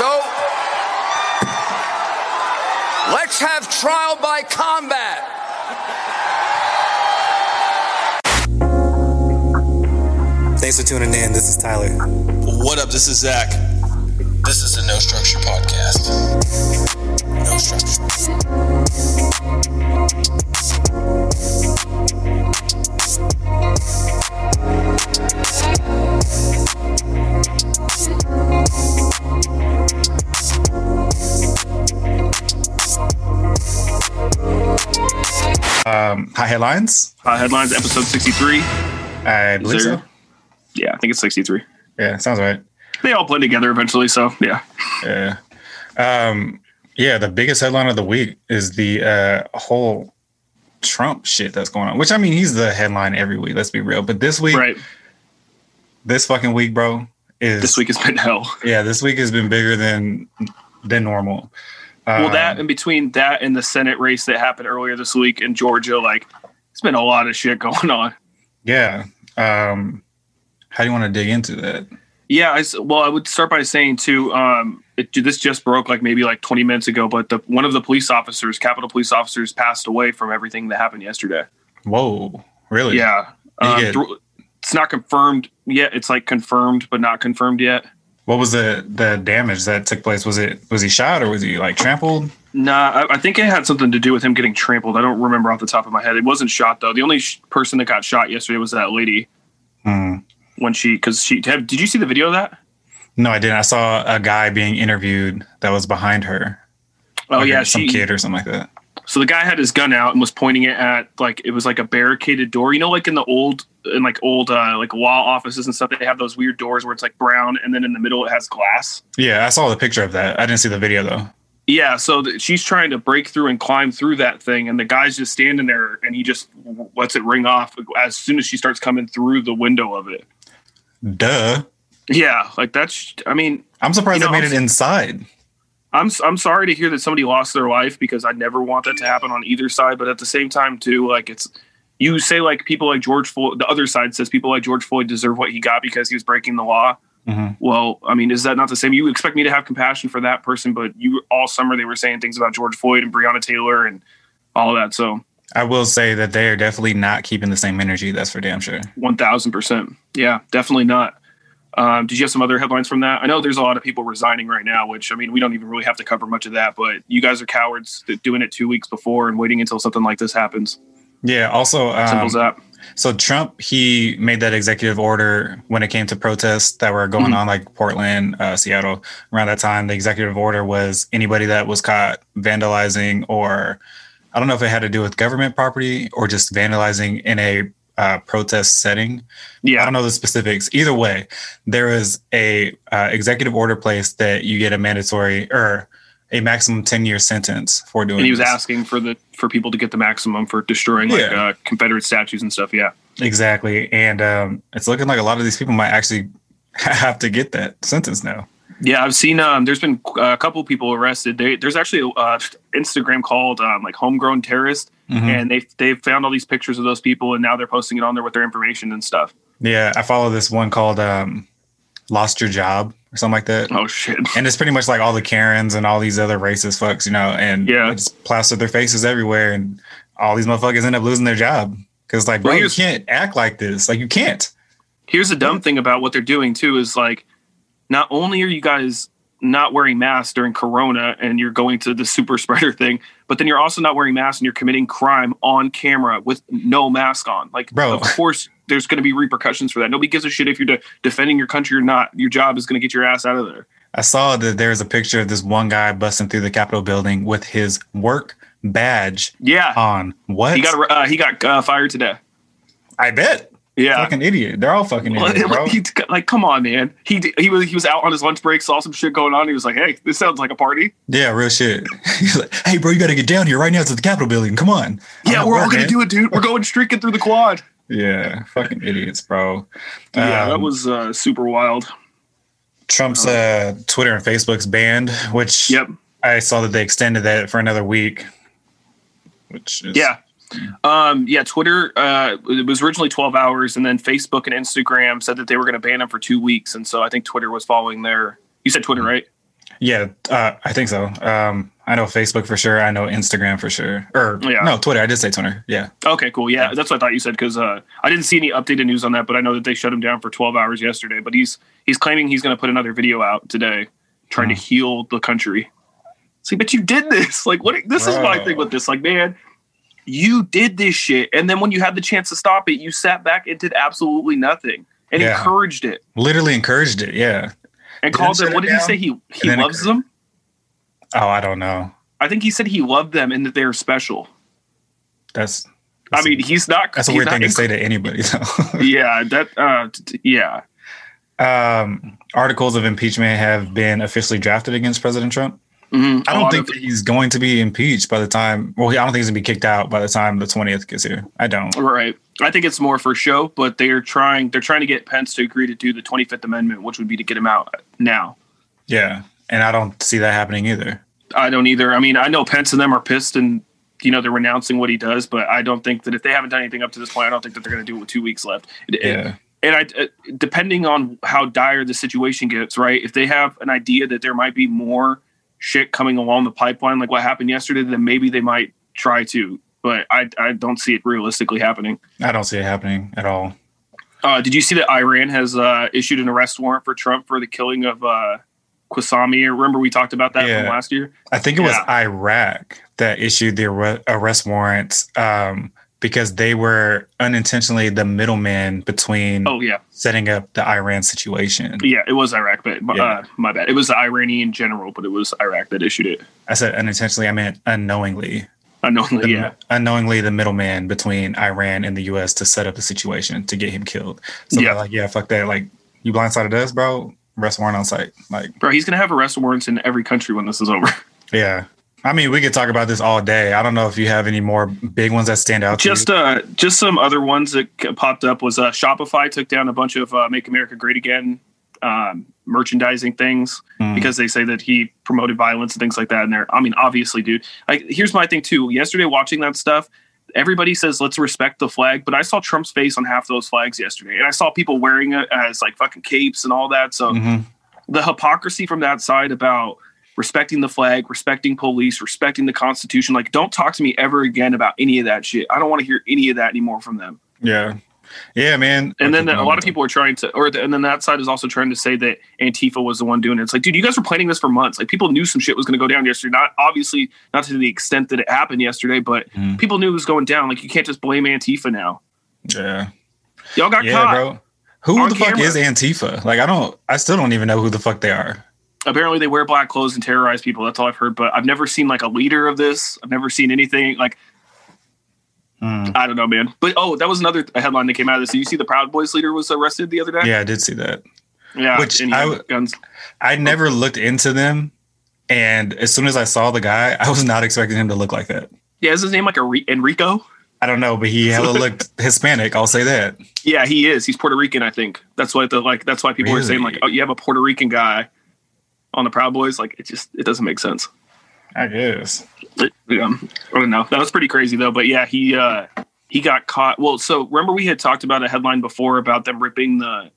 So let's have trial by combat. Thanks for tuning in. This is Tyler. What up? This is Zach. This is the No Structure Podcast. No Structure. Um, hot headlines. Uh, headlines, episode 63. I believe so. Yeah, I think it's 63. Yeah, sounds right. They all blend together eventually, so yeah. Yeah. Um, yeah, the biggest headline of the week is the uh, whole Trump shit that's going on. Which I mean, he's the headline every week. Let's be real. But this week, Right. this fucking week, bro, is This week has been hell. Yeah, this week has been bigger than than normal. well, Um, that in between that and the Senate race that happened earlier this week in Georgia, like it's been a lot of shit going on. yeah. Um, how do you want to dig into that? Yeah, I well, I would start by saying too. Um, it, this just broke like maybe like 20 minutes ago, but the one of the police officers, Capitol police officers, passed away from everything that happened yesterday. Whoa, really? Yeah, um, get- thro- it's not confirmed yet. It's like confirmed but not confirmed yet. What was the the damage that took place? Was it was he shot or was he like trampled? Nah, I, I think it had something to do with him getting trampled. I don't remember off the top of my head. It wasn't shot though. The only sh- person that got shot yesterday was that lady Hmm. when she because she have, did you see the video of that? No, I didn't. I saw a guy being interviewed that was behind her. Oh Like yeah, some she. kid or something like that. So the guy had his gun out and was pointing it at like it was like a barricaded door. You know, like in the old in like old uh, like law offices and stuff, they have those weird doors where it's like brown and then in the middle it has glass. Yeah, I saw the picture of that. I didn't see the video though. Yeah, so th- she's trying to break through and climb through that thing, and the guy's just standing there, and he just w- lets it ring off as soon as she starts coming through the window of it. Duh. Yeah, like that's. I mean, I'm surprised You know, they made I'm- it inside. I'm I'm sorry to hear that somebody lost their life because I never want that to happen on either side. But at the same time, too, like it's you say like people like George Floyd. The other side says people like George Floyd deserve what he got because he was breaking the law. Mhm. Well, I mean, is that not the same? You expect me to have compassion for that person, but you all summer they were saying things about George Floyd and Breonna Taylor and all of that. So I will say that they are definitely not keeping the same energy. That's for damn sure. one thousand percent, yeah, definitely not. Um, did you have some other headlines from that? I know there's a lot of people resigning right now, which I mean, we don't even really have to cover much of that. But you guys are cowards doing it two weeks before and waiting until something like this happens. Yeah. Also, Simple um, as that. so Trump he made that executive order when it came to protests that were going Mhm. on, like Portland, uh, Seattle. Around that time, the executive order was anybody that was caught vandalizing, or I don't know if it had to do with government property or just vandalizing in a uh, protest setting. Yeah, I don't know the specifics. Either way, there is a uh, executive order placed that you get a mandatory or a maximum ten year sentence for doing. and he was this. asking for the for people to get the maximum for destroying like Yeah. uh, Confederate statues and stuff. Yeah, exactly, and um, it's looking like a lot of these people might actually have to get that sentence now. yeah. I've seen. Um, there's been a couple people arrested. They, there's actually a uh, Instagram called um, like Homegrown Terrorist, Mhm. and they they found all these pictures of those people, and now they're posting it on there with their information and stuff. Yeah, I follow this one called um, "Lost Your Job" or something like that. Oh shit. And it's pretty much like all the Karens and all these other racist fucks, you know, and Yeah. just plaster their faces everywhere, and all these motherfuckers end up losing their job because, like, bro, Well, you can't act like this. Like, you can't. Here's the dumb thing about what they're doing too is like, not only are you guys not wearing masks during Corona and you're going to the super spreader thing, but then you're also not wearing masks and you're committing crime on camera with no mask on. Like, Bro. of course, there's going to be repercussions for that. Nobody gives a shit if you're de- defending your country or not. Your job is going to get your ass out of there. I saw that there's a picture of this one guy busting through the Capitol building with his work badge Yeah, on. What? he got uh, he got uh, fired today. I bet. Yeah. Fucking idiot. They're all fucking idiots, bro. he- like, come on, man. He he was he was out on his lunch break, saw some shit going on. He was like, "Hey, this sounds like a party." Yeah, real shit. He's like, hey, bro, you got to get down here right now to the Capitol building. Come on. Yeah, we're all gonna do it, dude. We're going streaking through the quad. Yeah, fucking idiots, bro. Yeah, that Um, was uh, super wild. Trump's uh, Twitter and Facebook's banned, which Yep. I saw that they extended that for another week. Which is Yeah. Um, yeah, Twitter uh, it was originally 12 hours, and then Facebook and Instagram said that they were going to ban them for two weeks, and so I think Twitter was following their. You said Twitter, right? Yeah, uh, I think so. Um, I know Facebook for sure. I know Instagram for sure. Or Yeah. no, Twitter. I did say Twitter. Yeah. Okay, cool. Yeah, that's what I thought you said because uh, I didn't see any updated news on that, but I know that they shut him down for 12 hours yesterday. But he's he's claiming he's going to put another video out today, trying to heal the country. See, but you did this. Like, what? This is my Bro. thing with this. Like, man, you did this shit, and then when you had the chance to stop it, you sat back and did absolutely nothing and Yeah. encouraged it Literally encouraged it. Yeah. and called them. What did he say? He he loves them. Oh, I don't know. I think he said he loved them and that they're special. That's. I that's a- mean, he's not. that's a weird thing to say to anybody, though. Yeah, that. Uh, t- yeah. um, articles of impeachment have been officially drafted against President Trump. Mhm. I A don't think of- that he's going to be impeached by the time. Well, I don't think he's going to be kicked out by the time the twentieth gets here. I don't. Right. I think it's more for show, but they're trying they're trying to get Pence to agree to do the 25th Amendment, which would be to get him out now. Yeah, and I don't see that happening either. I don't either. I mean, I know Pence and them are pissed and you know they're renouncing what he does, but I don't think that if they haven't done anything up to this point, I don't think that they're going to do it with 2 weeks left. Yeah. And I uh, depending on how dire the situation gets, right? If they have an idea that there might be more shit coming along the pipeline like what happened yesterday, then maybe they might try to, but I I don't see it realistically happening. I don't see it happening at all. Uh, did you see that Iran has uh, issued an arrest warrant for Trump for the killing of uh, Qasami? Remember we talked about that Yeah. from last year? I think it was Yeah. Iraq that issued the arrest warrants um, because they were unintentionally the middleman between Oh yeah, setting up the Iran situation. yeah, it was Iraq, but uh, my bad. It was the Iranian general, but it was Iraq that issued it. I said unintentionally, I meant unknowingly. Unknowingly, The- yeah, Unknowingly, the middleman between Iran and the U.S. to set up a situation to get him killed. So Yeah. like, yeah, fuck that. Like, you blindsided us, bro. Arrest warrant on site. Like, bro, he's gonna have arrest warrants in every country when this is over. yeah. I mean, we could talk about this all day. I don't know if you have any more big ones that stand out. just to you. uh, just some other ones that popped up was uh, Shopify took down a bunch of uh, "Make America Great Again" um, merchandising things Hmm. because they say that he promoted violence and things like that. And they're, I mean, obviously, dude. Like, here's my thing too. Yesterday, watching that stuff, everybody says let's respect the flag, but I saw Trump's face on half those flags yesterday, and I saw people wearing it as like fucking capes and all that. So Mhm. the hypocrisy from that side about respecting the flag, respecting police, respecting the Constitution. Like, don't talk to me ever again about any of that shit. I don't want to hear any of that anymore from them. yeah, yeah, man. And then a lot of people are trying to, or the, and then that side is also trying to say that Antifa was the one doing it. It's like, dude, you guys were planning this for months. Like, people knew some shit was going to go down yesterday. Not obviously not to the extent that it happened yesterday, but Mhm. people knew it was going down. Like, you can't just blame Antifa now. Yeah, Y'all got yeah, caught. bro. Who the fuck camera. is Antifa? Like, I don't. I still don't even know who the fuck they are. apparently they wear black clothes and terrorize people. That's all I've heard. But I've never seen like a leader of this. I've never seen anything like Hmm. I don't know, man. But oh, that was another headline that came out of this. Did you see the Proud Boys leader was arrested the other day? Yeah, I did see that. yeah. Which I guns. I never looked into them, and as soon as I saw the guy, I was not expecting him to look like that. Yeah, is his name like Enri- Enrico? I don't know, but he hella looked Hispanic. I'll say that. Yeah, he is. He's Puerto Rican, I think. That's why the like. That's why people are saying like, oh, you have a Puerto Rican guy on the Proud Boys. Like, it just it doesn't make sense. I guess. Yeah, I don't know. That was pretty crazy though. But yeah, he uh he got caught. Well, so remember we had talked about a headline before about them ripping the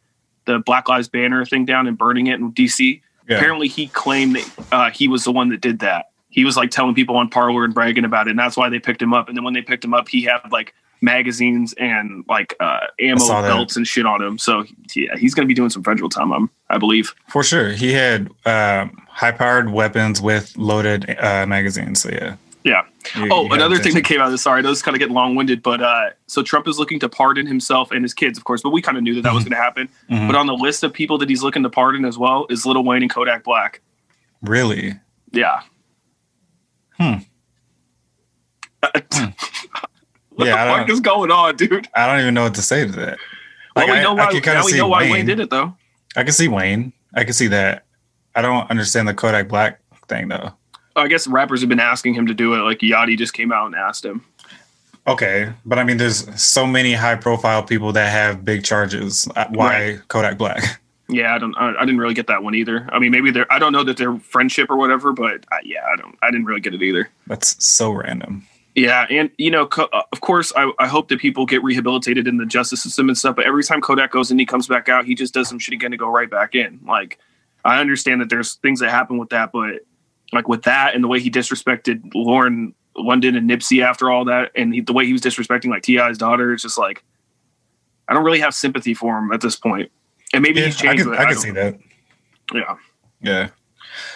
the Black Lives Banner thing down and burning it in DC. Yeah. Apparently, he claimed that uh, he was the one that did that. He was like telling people on Parler and bragging about it, and that's why they picked him up. And then when they picked him up, he had like magazines and like uh, ammo belts and shit on him. So yeah, he's going to be doing some federal time, um, I believe. For sure. He had um, high powered weapons with loaded uh, magazines. So, yeah. Yeah. You- Oh, you another thing that came out of this. Sorry, those kind of get long winded, but uh, so Trump is looking to pardon himself and his kids, of course. But we kind of knew that that was going to happen. Mhm. But on the list of people that he's looking to pardon as well is Lil Wayne and Kodak Black. Really? Yeah. Hmm. what Yeah, the fuck is going on, dude? I don't even know what to say to that. Well, we know I why. can kinda now we know why Wayne. Wayne did it, though. I can see Wayne. I can see that. I don't understand the Kodak Black thing, though. I guess rappers have been asking him to do it. Like Yachty just came out and asked him. Okay, but I mean, there's so many high profile people that have big charges. Why Kodak Black? Yeah, I don't. I, I didn't really get that one either. I mean, maybe they're. I don't know that they're friendship or whatever, but uh, yeah, I don't. I didn't really get it either. That's so random. Yeah, and you know, co- uh, of course, I, I hope that people get rehabilitated in the justice system and stuff. But every time Kodak goes in, he comes back out. He just does some shit again to go right back in. Like I understand that there's things that happen with that, but like with that and the way he disrespected Lauren London and Nipsey after all that, and he, the way he was disrespecting like T.I.'s daughter, it's just like I don't really have sympathy for him at this point. And maybe Yeah, he's I changed. can, but I can don't- see that. Yeah. Yeah.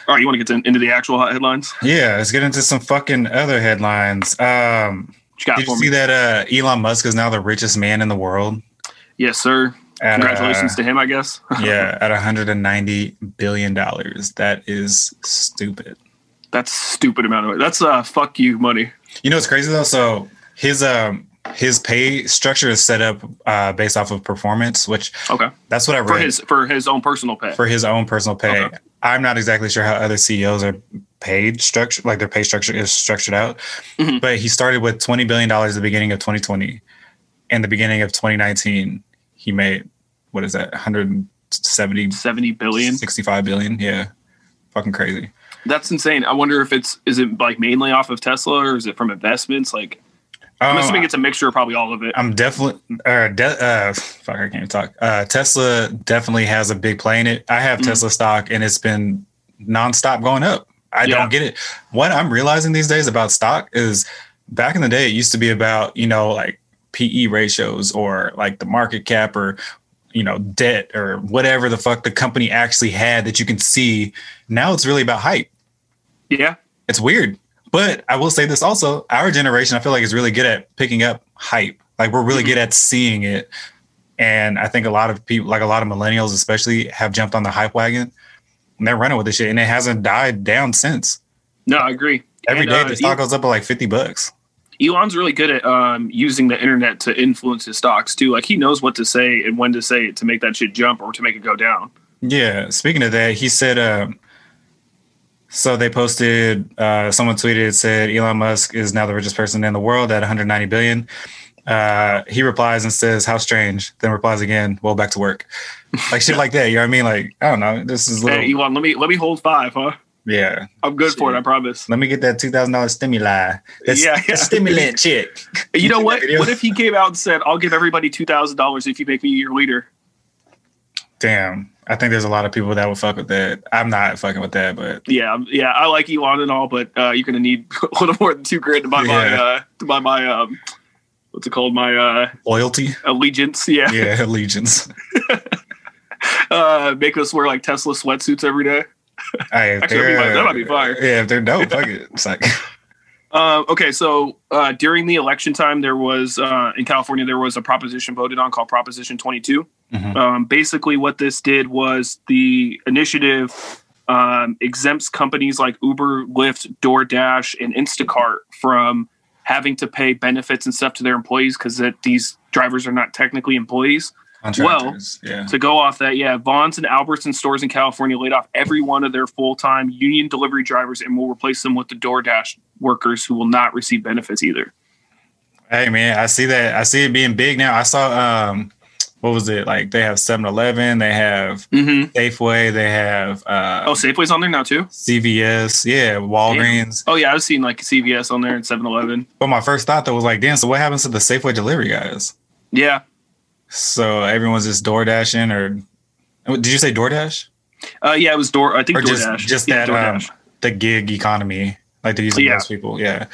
All right, you want to get to, into the actual hot headlines? Yeah. Let's get into some fucking other headlines. Um, you got did you me? see that uh, Elon Musk is now the richest man in the world? Yes, sir. At, Congratulations uh, to him, I guess. yeah, at 190 billion dollars. That is stupid. That's stupid amount of. That's uh fuck you money. You know what's crazy though? So his um his pay structure is set up uh, based off of performance, which Okay. that's what I read For his for his own personal pay. for his own personal pay. Okay. I'm not exactly sure how other CEOs are paid structure like their pay structure is structured out. Mhm. But he started with 20 billion dollars at the beginning of 2020. and the beginning of 2019, he made what is that 170 70 billion. 65 billion. Yeah. Fucking crazy. That's insane. I wonder if it's is it like mainly off of Tesla or is it from investments? Like I'm Um, assuming it's a mixture of probably all of it. I'm definitely, uh, de- uh, fuck, I can't even talk. Uh, Tesla definitely has a big play in it. I have Mhm. Tesla stock and it's been nonstop going up. I Yeah. don't get it. What I'm realizing these days about stock is back in the day, it used to be about, you know, like PE ratios or like the market cap or, you know, debt or whatever the fuck the company actually had that you can see. Now it's really about hype yeah. it's weird. But I will say this also, our generation, I feel like is really good at picking up hype. Like we're really Mhm. good at seeing it. And I think a lot of people, like a lot of millennials especially, have jumped on the hype wagon and they're running with this shit. And it hasn't died down since. No, I agree. Every And, day uh, the stock goes up by like 50 bucks. Elon's really good at um, using the internet to influence his stocks too. Like he knows what to say and when to say it to make that shit jump or to make it go down. Yeah. Speaking of that, he said, um, so they posted, uh, someone tweeted, said Elon Musk is now the richest person in the world at 190 billion. Uh, he replies and says, How strange. Then replies again, Well, back to work. Like shit like that. You know what I mean? Like, I don't know. This is little, Hey, Elon, let me let me hold five, huh? Yeah. I'm good for it. I promise. Let me get that $2,000 stimuli. That's, Yeah, yeah, yeah. stimulant chick. You know what? What if he came out and said, "I'll give everybody two thousand dollars if you make me your leader"? Damn. I think there's a lot of people that would fuck with that. I'm not fucking with that, but Yeah, yeah. I like Elon and all, but uh, you're gonna need a little more than two grand to buy my uh, to buy my um, what's it called? My uh, loyalty. allegiance. Yeah. Yeah, allegiance. Uh, make us wear like Tesla sweatsuits every day. Hey, Actually, be. That might be fire. Yeah, if they're dope, fuck it. It's like, Uh, okay, so uh, during the election time, there was uh, in California there was a proposition voted on called Proposition 22. Mhm. Um, basically, what this did was the initiative um, exempts companies like Uber, Lyft, DoorDash, and Instacart from having to pay benefits and stuff to their employees because that these drivers are not technically employees. Contractors. yeah. To go off that, yeah, Vons and Albertson stores in California laid off every one of their full time union delivery drivers and will replace them with the DoorDash workers who will not receive benefits either. Hey man, I see that. I see it being big now. I saw um what was it? Like they have 7-Eleven, they have Mm-hmm. Safeway, they have uh Oh, Safeway's on there now too. CVS, yeah, Walgreens. Oh yeah, I've seen like CVS on there and 7-Eleven. But my first thought though was like, damn, so what happens to the Safeway delivery guys? Yeah, So everyone's just door dashing or did you say DoorDash? uh, yeah, it was Door. I think Or just DoorDash. just yeah, that um, the gig economy, like they're using Yeah. most people. Yeah.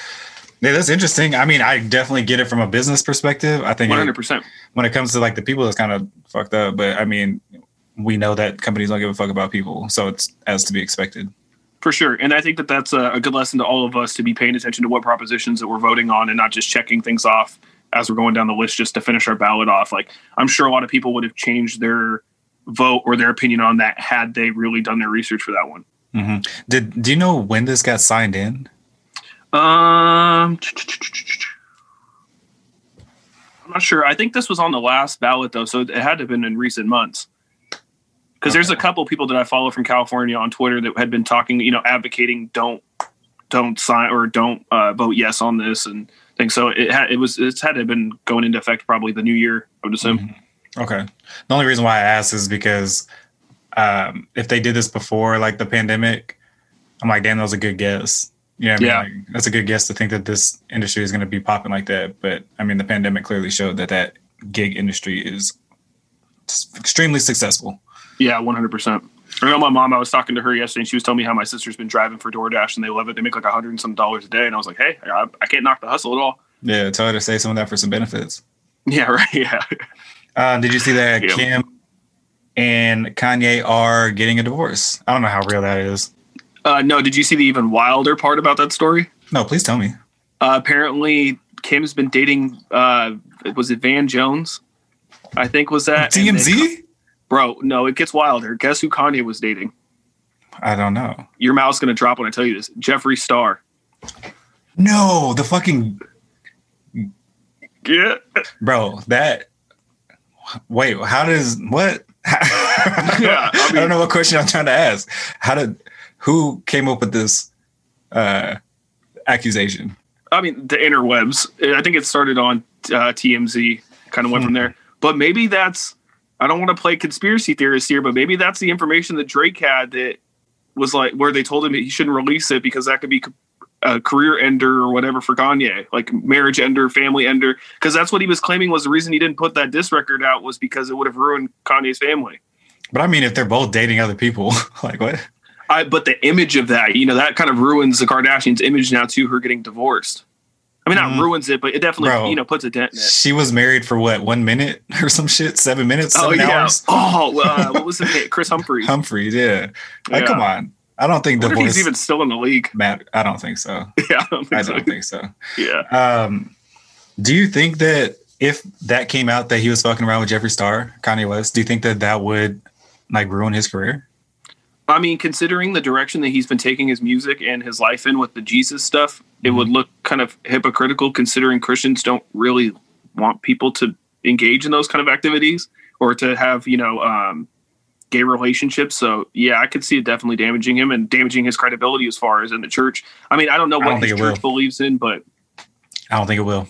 Yeah, that's interesting. I mean, I definitely get it from a business perspective. I think hundred percent. when it comes to like the people, it's kind of fucked up. But I mean, we know that companies don't give a fuck about people, so it's as to be expected. For sure. And I think that that's a, a good lesson to all of us to be paying attention to what propositions that we're voting on and not just checking things off as we're going down the list just to finish our ballot off. Like, I'm sure a lot of people would have changed their vote or their opinion on that had they really done their research for that one. hmm Did do you know when this got signed in? Um, I'm not sure. I think this was on the last ballot though, so it had to have been in recent months. Because there's a couple people that I follow from California on Twitter that had been talking, you know, advocating don't don't sign or don't uh, vote yes on this and things. So it had it was it's had to have been going into effect probably the new year. I would assume. Okay. The only reason why I asked is because um, if they did this before, like the pandemic, I'm like, damn, that was a good guess. You know what I Yeah. mean? Like, that's a good guess to think that this industry is going to be popping like that. But I mean, the pandemic clearly showed that that gig industry is extremely successful. Yeah, 100. percent I know my mom. I was talking to her yesterday, and she was telling me how my sister's been driving for DoorDash, and they love it. They make like a hundred and some dollars a day, and I was like, hey, I, I can't knock the hustle at all. Yeah, tell her to say some of that for some benefits. Yeah, right. Yeah. Uh, did you see that Yeah. Kim and Kanye are getting a divorce? I don't know how real that is. Uh, no, did you see the even wilder part about that story? No, please tell me. Uh, apparently, Kim's been dating. Uh, was it Van Jones? I think was that TMZ? Bro? No, it gets wilder. Guess who Kanye was dating? I don't know. Your mouth's gonna drop when I tell you this. Jeffree Star. No, the fucking Yeah. bro. That wait, how does what? I I, mean- don't know what question I'm trying to ask. How did who came up with this uh accusation? I mean, the interwebs. I think it started on uh, TMZ, kind of went from there. But maybe that's, I don't want to play conspiracy theorist here, but maybe that's the information that Drake had that was like where they told him he shouldn't release it because that could be a career ender or whatever for Kanye, like marriage ender, family ender. Because that's what he was claiming was the reason he didn't put that disc record out was because it would have ruined Kanye's family. But I mean, if they're both dating other people, like what? I, but the image of that, you know, that kind of ruins the Kardashians' image now too. Her getting divorced. I mean, not Mhm. ruins it, but it definitely, Bro. you know, puts a dent in it. She was married for what? One minute or some shit? Seven minutes? Oh Seven yeah. hours? Oh, uh, what was his name? Kris Humphries. Humphreys, yeah. Like, come on. I don't think I divorce he's even still in the league. Matt. I don't think so. Yeah, I don't think I so. don't think so. Yeah. Um, do you think that if that came out that he was fucking around with Jeffree Star, Kanye West, do you think that that would like ruin his career? I mean, considering the direction that he's been taking his music and his life in with the Jesus stuff, it would look kind of hypocritical considering Christians don't really want people to engage in those kind of activities or to have, you know, um, gay relationships. So, yeah, I could see it definitely damaging him and damaging his credibility as far as in the church. I mean, I don't know what don't his church believes in, but I don't think it will.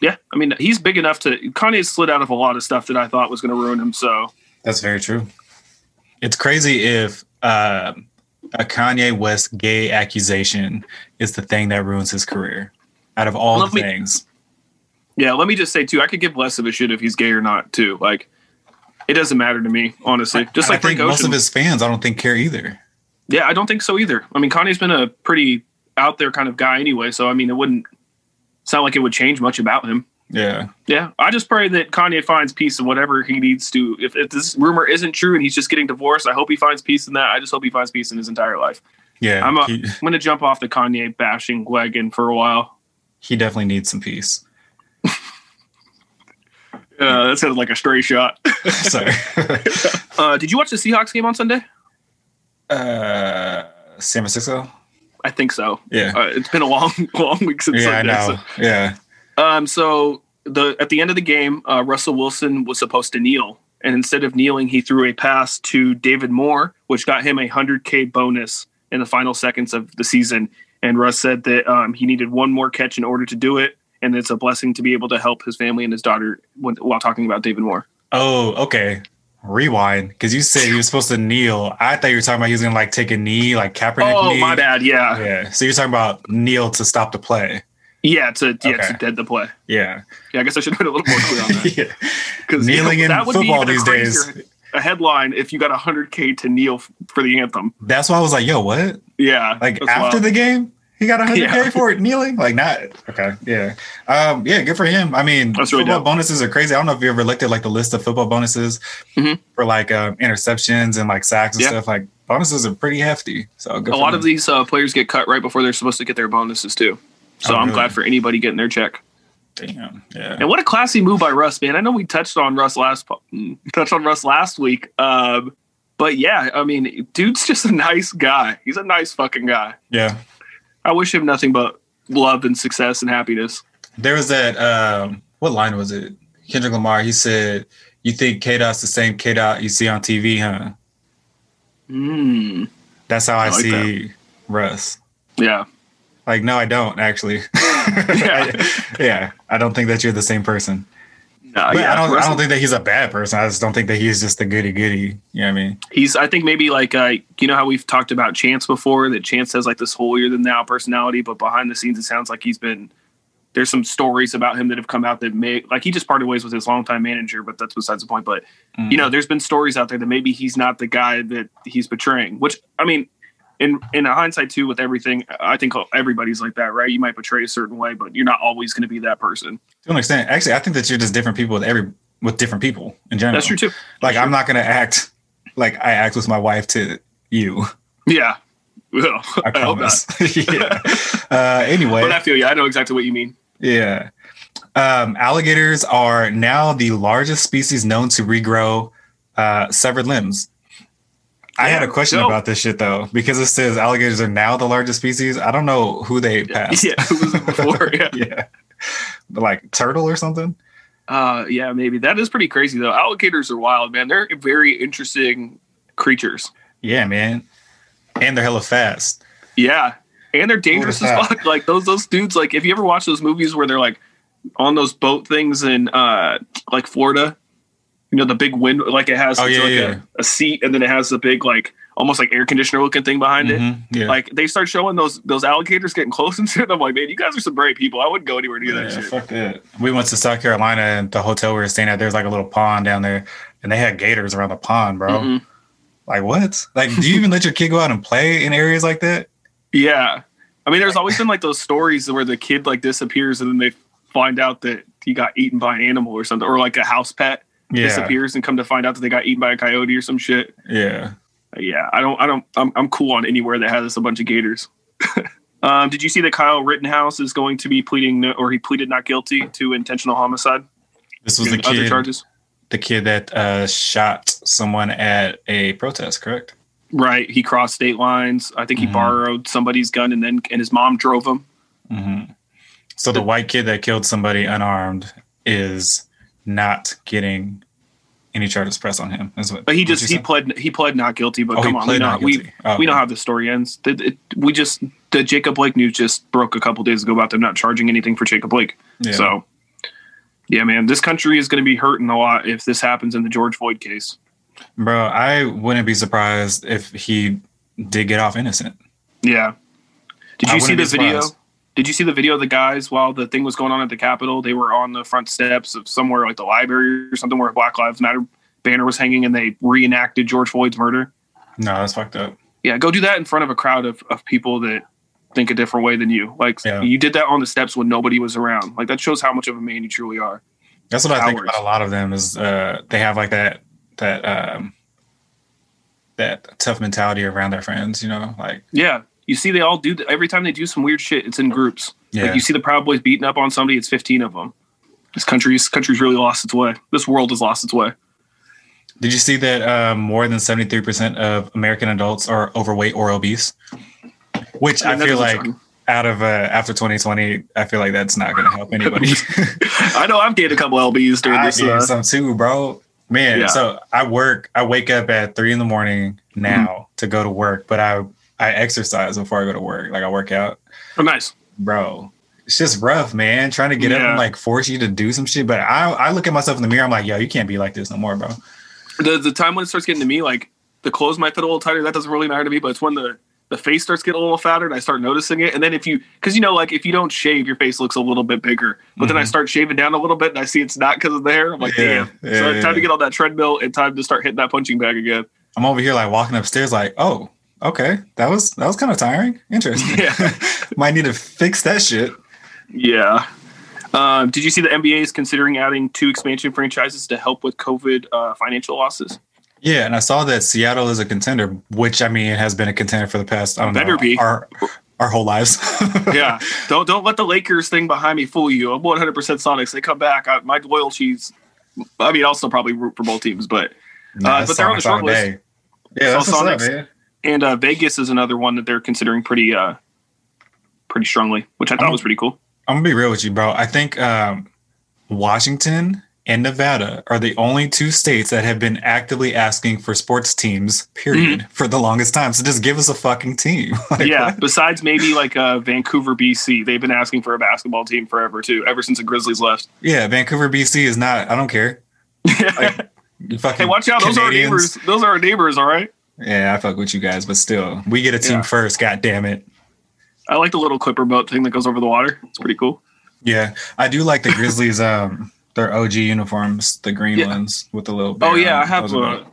yeah, I mean, he's big enough to Kanye slid out of a lot of stuff that I thought was going to ruin him. So, That's very true. It's crazy if uh, a Kanye West gay accusation is the thing that ruins his career. Out of all Let the me- things, Yeah, let me just say too, I could give less of a shit if he's gay or not too. Like, it doesn't matter to me, honestly. Just I like think Frank most Ocean. of his fans, I don't think care either. yeah, I don't think so either. I mean, Kanye's been a pretty out there kind of guy anyway, so I mean, it wouldn't sound like it would change much about him. Yeah, Yeah, I just pray that Kanye finds peace in whatever he needs to. If, if this rumor isn't true and he's just getting divorced, I hope he finds peace in that. I just hope he finds peace in his entire life. yeah. I'm, a, he, I'm going to jump off the Kanye bashing wagon for a while. he definitely needs some peace. Uh, that sounded like a stray shot. Sorry. Uh, did you watch the Seahawks game on Sunday? uh, San Francisco. I think so. Yeah. Uh, it's been a long, long week since yeah, I Sunday. know. so- Yeah. Um, so the at the end of the game, uh, Russell Wilson was supposed to kneel, and instead of kneeling, he threw a pass to David Moore, which got him a hundred k bonus in the final seconds of the season. And Russ said that um, he needed one more catch in order to do it, and it's a blessing to be able to help his family and his daughter when, while talking about David Moore. Oh, okay. Rewind, because you said you were supposed to kneel. I thought you were talking about he was gonna like take a knee, like Kaepernick Oh, knee. my bad. Yeah, yeah, Yeah. So you're talking about kneel to stop the play. To yeah Okay. to dead to play. Yeah. Yeah, I guess I should put a little more clear on that. yeah. Because Kneeling in football even a these days. A headline if you got 100k to kneel for the anthem. That's why I was like, yo, what? Yeah, Like after wild. the game, he got a hundred Yeah. K for it kneeling? Like not okay. Yeah. Um, yeah, good for him. I mean, That's football dope. bonuses are crazy. I don't know if you ever looked at like the list of football bonuses Mhm. for like um, interceptions and like sacks and Yeah. stuff. Like bonuses are pretty hefty. So good a lot them. of these uh, players get cut right before they're supposed to get their bonuses too. So Oh, I'm really? glad for anybody getting their check. Damn. Yeah. And what a classy move by Russ, man. I know we touched on Russ last mm, touched on Russ last week, um, but yeah, I mean, dude's just a nice guy. He's a nice fucking guy. Yeah. I wish him nothing but love and success and happiness. There was that um what line was it? Kendrick Lamar, he said, You think K Dot's the same K Dot you see on TV, huh? Mm. That's how I, I like see Russ. Yeah, Like, no, I don't actually. Yeah. yeah. I don't think that you're the same person. But yeah. I don't I don't think that he's a bad person. I just don't think that he's just a goody goody. You know what I mean? he's. I think maybe like uh, you know how we've talked about Chance before. That Chance has like this holier than thou personality, but behind the scenes, it sounds like he's been there's some stories about him that have come out that may like he just parted ways with his longtime manager, but that's besides the point. But you know, there's been stories out there that maybe he's not the guy that he's portraying. Which I mean, in in hindsight too, with everything, I think everybody's like that, right? You might portray a certain way, but you're not always going to be that person. to an extent. Actually, I think that you're just different people with every with different people in general. That's true too. Like I'm not gonna act like I act with my wife to you. Yeah. Well, I I promise. yeah. Uh, anyway, But I feel you. I know exactly what you mean. yeah. Um, alligators are now the largest species known to regrow uh, severed limbs. I had a question dope. about this shit though, because it says alligators are now the largest species. I don't know who they passed. Yeah, who was it before? Yeah. yeah. Like turtle or something. Uh, yeah, maybe that is pretty crazy though. Alligators are wild, man. They're very interesting creatures. Yeah, man. And they're hella fast. Yeah, and they're dangerous as fuck. Like those those dudes. Like if you ever watch those movies where they're like on those boat things in uh like Florida, you know the big wind. Like it has Oh, yeah, like yeah. A, a seat, and then it has the big like almost like air conditioner looking thing behind it. Mhm, Yeah. Like they start showing those those alligators getting close and shit. I'm like, man, you guys are some brave people. I wouldn't go anywhere near that shit. fuck that. We went to South Carolina and the hotel we were staying at, there's like a little pond down there and they had gators around the pond, bro. Mhm. Like what? Like, do you even let your kid go out and play in areas like that? Yeah. I mean, there's always been like those stories where the kid like disappears and then they find out that he got eaten by an animal or something, or like a house pet Yeah. disappears and come to find out that they got eaten by a coyote or some shit. Yeah. Yeah, I don't, I don't, I'm, I'm cool on anywhere that has a bunch of gators. um, did you see that Kyle Rittenhouse is going to be pleading, no, or he pleaded not guilty to intentional homicide This was the other kid, charges? the kid that uh, shot someone at a protest, correct? Right. He crossed state lines. I think he Mhm. borrowed somebody's gun and then and his mom drove him. hmm So the white kid that killed somebody unarmed is not getting any charges pressed on him. Is what? But he just he pled he pled not guilty. But Oh, come on, we know we. Oh, we know how the story ends. It, it, we just the Jacob Blake news just broke a couple days ago about them not charging anything for Jacob Blake. Yeah. So yeah, man, this country is going to be hurting a lot if this happens in the George Floyd case. Bro, I wouldn't be surprised if he did get off innocent. Yeah. Did you see the video? surprised. Did you see the video of the guys while the thing was going on at the Capitol? They were on the front steps of somewhere like the library or something where a Black Lives Matter banner was hanging and they reenacted George Floyd's murder. No, that's fucked up. Yeah, go do that in front of a crowd of, of people that think a different way than you. Like Yeah. you did that on the steps when nobody was around. Like that shows how much of a man you truly are. That's what I think about a lot of them is uh, they have like that that um, that tough mentality around their friends. You know, like Yeah. You see, they all do that. Every time they do some weird shit, it's in groups. yeah, Like you see the Proud Boys beating up on somebody, it's 15 of them. This country's country's really lost its way. This world has lost its way. Did you see that um, more than seventy three percent of American adults are overweight or obese? Which I that feel like out of uh, after twenty twenty, I feel like that's not going to help anybody. I know I've gained a couple lbs during I this. gained Uh, some too, bro. Man, Yeah. so I work. I wake up at three in the morning now Mm-hmm. to go to work, but I I exercise before I go to work. Like I work out, oh, nice. bro. It's just rough, man. Trying to get up and like force you to do some shit. But I I look at myself in the mirror. I'm like, yo, you can't be like this no more, bro. The the time when it starts getting to me, like the clothes might fit a little tighter. That doesn't really matter to me. But it's when the the face starts getting a little fatter and I start noticing it. And then if you, because you know, like if you don't shave, your face looks a little bit bigger. But then I Mhm. start shaving down a little bit and I see it's not because of the hair. I'm like, Yeah, damn. yeah, so yeah. time to get on that treadmill and time to start hitting that punching bag again. I'm over here like walking upstairs, like, oh, okay, that was that was kind of tiring. Interesting. Yeah. Might need to fix that shit. Yeah. Um, did you see the NBA is considering adding two expansion franchises to help with COVID uh, financial losses? Yeah, and I saw that Seattle is a contender, which I mean has been a contender for the past I don't Better know be. our our whole lives. yeah. Don't don't let the Lakers thing behind me fool you. I'm 100 percent Sonics. They come back. I, my loyalties. I mean, I'll still probably root for both teams, but Nah, Uh, but they're on the short list. Yeah, that's up, Sonics- man. And uh, Vegas is another one that they're considering pretty uh pretty strongly, which I thought I'm- was pretty cool. I'm gonna be real with you, bro. I think um, Washington and Nevada are the only two states that have been actively asking for sports teams, period, for the longest time. So just give us a fucking team. Like, Mm-hmm. yeah. what? Besides maybe like uh, Vancouver, BC, they've been asking for a basketball team forever too, ever since the Grizzlies left. Yeah, Vancouver, BC is not. I don't care. Like, fucking hey, watch out! Those are our neighbors. Those are our neighbors. All right. Yeah, I fuck with you guys, but still, we get a team Yeah. first. God damn it. I like the little clipper boat thing that goes over the water. It's pretty cool. Yeah, I do like the Grizzlies. Um, their OG uniforms, the green Yeah. ones with the little. Oh yeah, on I have. Those are Uh,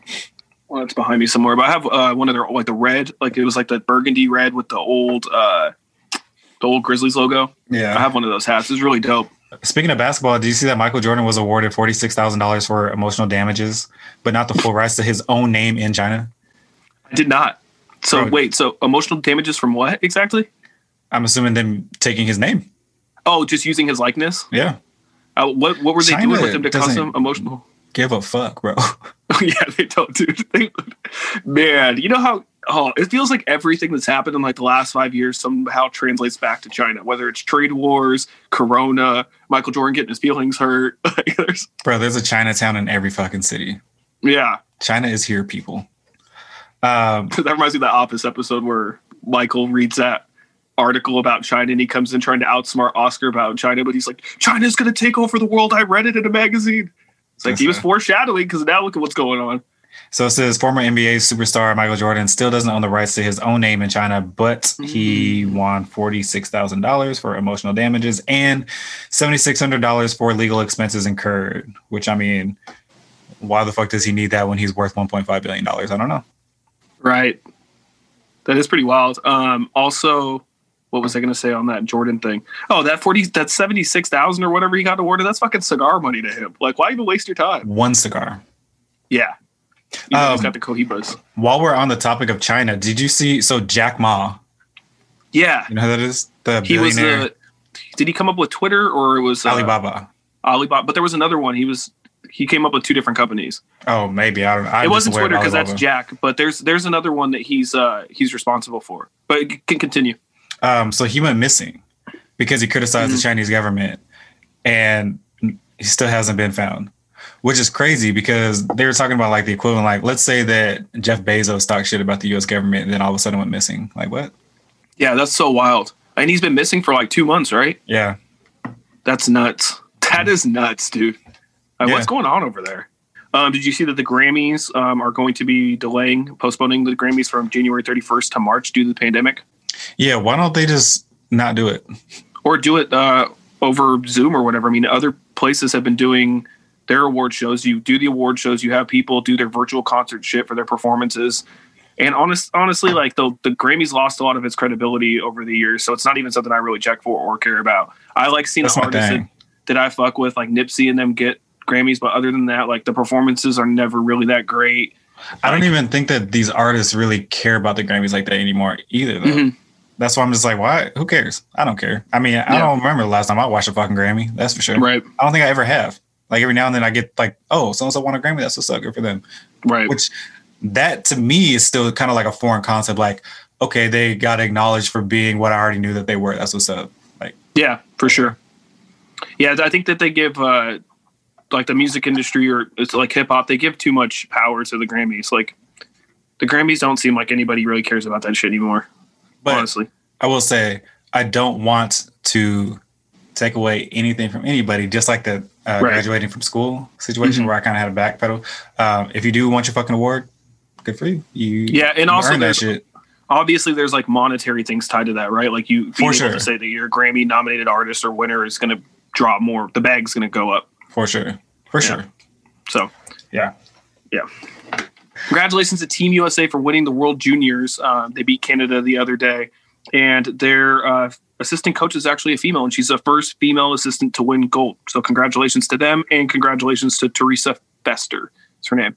well, it's behind me somewhere, but I have uh, one of their like the red, like it was like the burgundy red with the old, uh the old Grizzlies logo. yeah. I have one of those hats. It's really dope. Speaking of basketball, do you see that Michael Jordan was awarded forty six thousand dollars for emotional damages, but not the full rights to his own name in China? I did not. So Bro. wait, so emotional damages from what exactly? I'm assuming them taking his name. Oh, just using his likeness. Yeah, Uh, what what were they China doing with him to cause him emotional? give a fuck, bro. yeah, they don't, dude. They, man, you know how? Oh, it feels like everything that's happened in like the last five years somehow translates back to China. Whether it's trade wars, Corona, Michael Jordan getting his feelings hurt. There's, bro, there's a Chinatown in every fucking city. yeah, China is here, people. Um, that reminds me of that Office episode where Michael reads that article about China and he comes in trying to outsmart Oscar about China, but he's like, China's going to take over the world. I read it in a magazine. It's like he was foreshadowing because now look at what's going on. So it says former NBA superstar Michael Jordan still doesn't own the rights to his own name in China, but he won $46,000 for emotional damages and $7,600 for legal expenses incurred, which I mean, why the fuck does he need that when he's worth $1.5 billion? I don't know. Right. That is pretty wild. Um, also, what was I going to say on that Jordan thing? Oh, that 40, that 76,000 or whatever he got awarded, that's fucking cigar money to him. Like, why even waste your time? One cigar. Yeah. You know, he's Um, got the Cohibas. While we're on the topic of China, did you see? So Jack Ma, Yeah. you know who that is? The He was billionaire the, did he come up with Twitter or it was uh, Alibaba. Alibaba? But there was another one. He was, he came up with two different companies. Oh, maybe I don't. I'm it wasn't Twitter because that's Jack, but there's, there's another one that he's, uh, he's responsible for. But it can continue. Um, so he went missing because he criticized Mm-hmm. the Chinese government, and he still hasn't been found, which is crazy because they were talking about like the equivalent. Like, let's say that Jeff Bezos talked shit about the U.S. government, and then all of a sudden went missing. Like, what? Yeah. That's so wild. And he's been missing for like two months, right? Yeah, That's nuts. That is nuts, dude. Uh, Yeah. What's going on over there? Um, did you see that the Grammys um, are going to be delaying, postponing the Grammys from January 31st to March due to the pandemic, yeah. Why don't they just not do it? or do it uh, over Zoom or whatever? I mean, other places have been doing their award shows. You do the award shows, you have people do their virtual concert shit for their performances. And honest, honestly, like the the Grammys lost a lot of its credibility over the years, so it's not even something I really check for or care about. I like seeing That's artists that, that I fuck with, like Nipsey and them, get Grammys, but other than that, like the performances are never really that great. I don't even think that these artists really care about the Grammys like that anymore either. Though. Mhm. That's why I'm just like, why? Who cares? I don't care. I mean, I Yeah. don't remember the last time I watched a fucking Grammy. That's for sure. Right, I don't think I ever have. Like every now and then I get like, oh, so and so won a Grammy. That's what's up. Good for them. right. Which that to me is still kind of like a foreign concept. Like, okay, they got acknowledged for being what I already knew that they were. That's what's up. Like, Yeah, for sure. Yeah, I think that they give uh like the music industry or it's like hip hop, they give too much power to the Grammys. Like the Grammys don't seem like anybody really cares about that shit anymore. but honestly. I will say I don't want to take away anything from anybody. Just like the uh, Right. graduating from school situation Mhm. where I kind of had a backpedal. Um, if you do want your fucking award, good for you. You Yeah, and you also that shit. Obviously there's like monetary things tied to that, right? Like you being able sure. to say that your Grammy nominated artist or winner is gonna drop more the bag's gonna go up. For sure, for sure. So Yeah. yeah. Congratulations to Team USA for winning the World Juniors. Uh, they beat Canada the other day, and their uh, assistant coach is actually a female, and she's the first female assistant to win gold. So congratulations to them, and congratulations to Theresa Feaster. That's her name.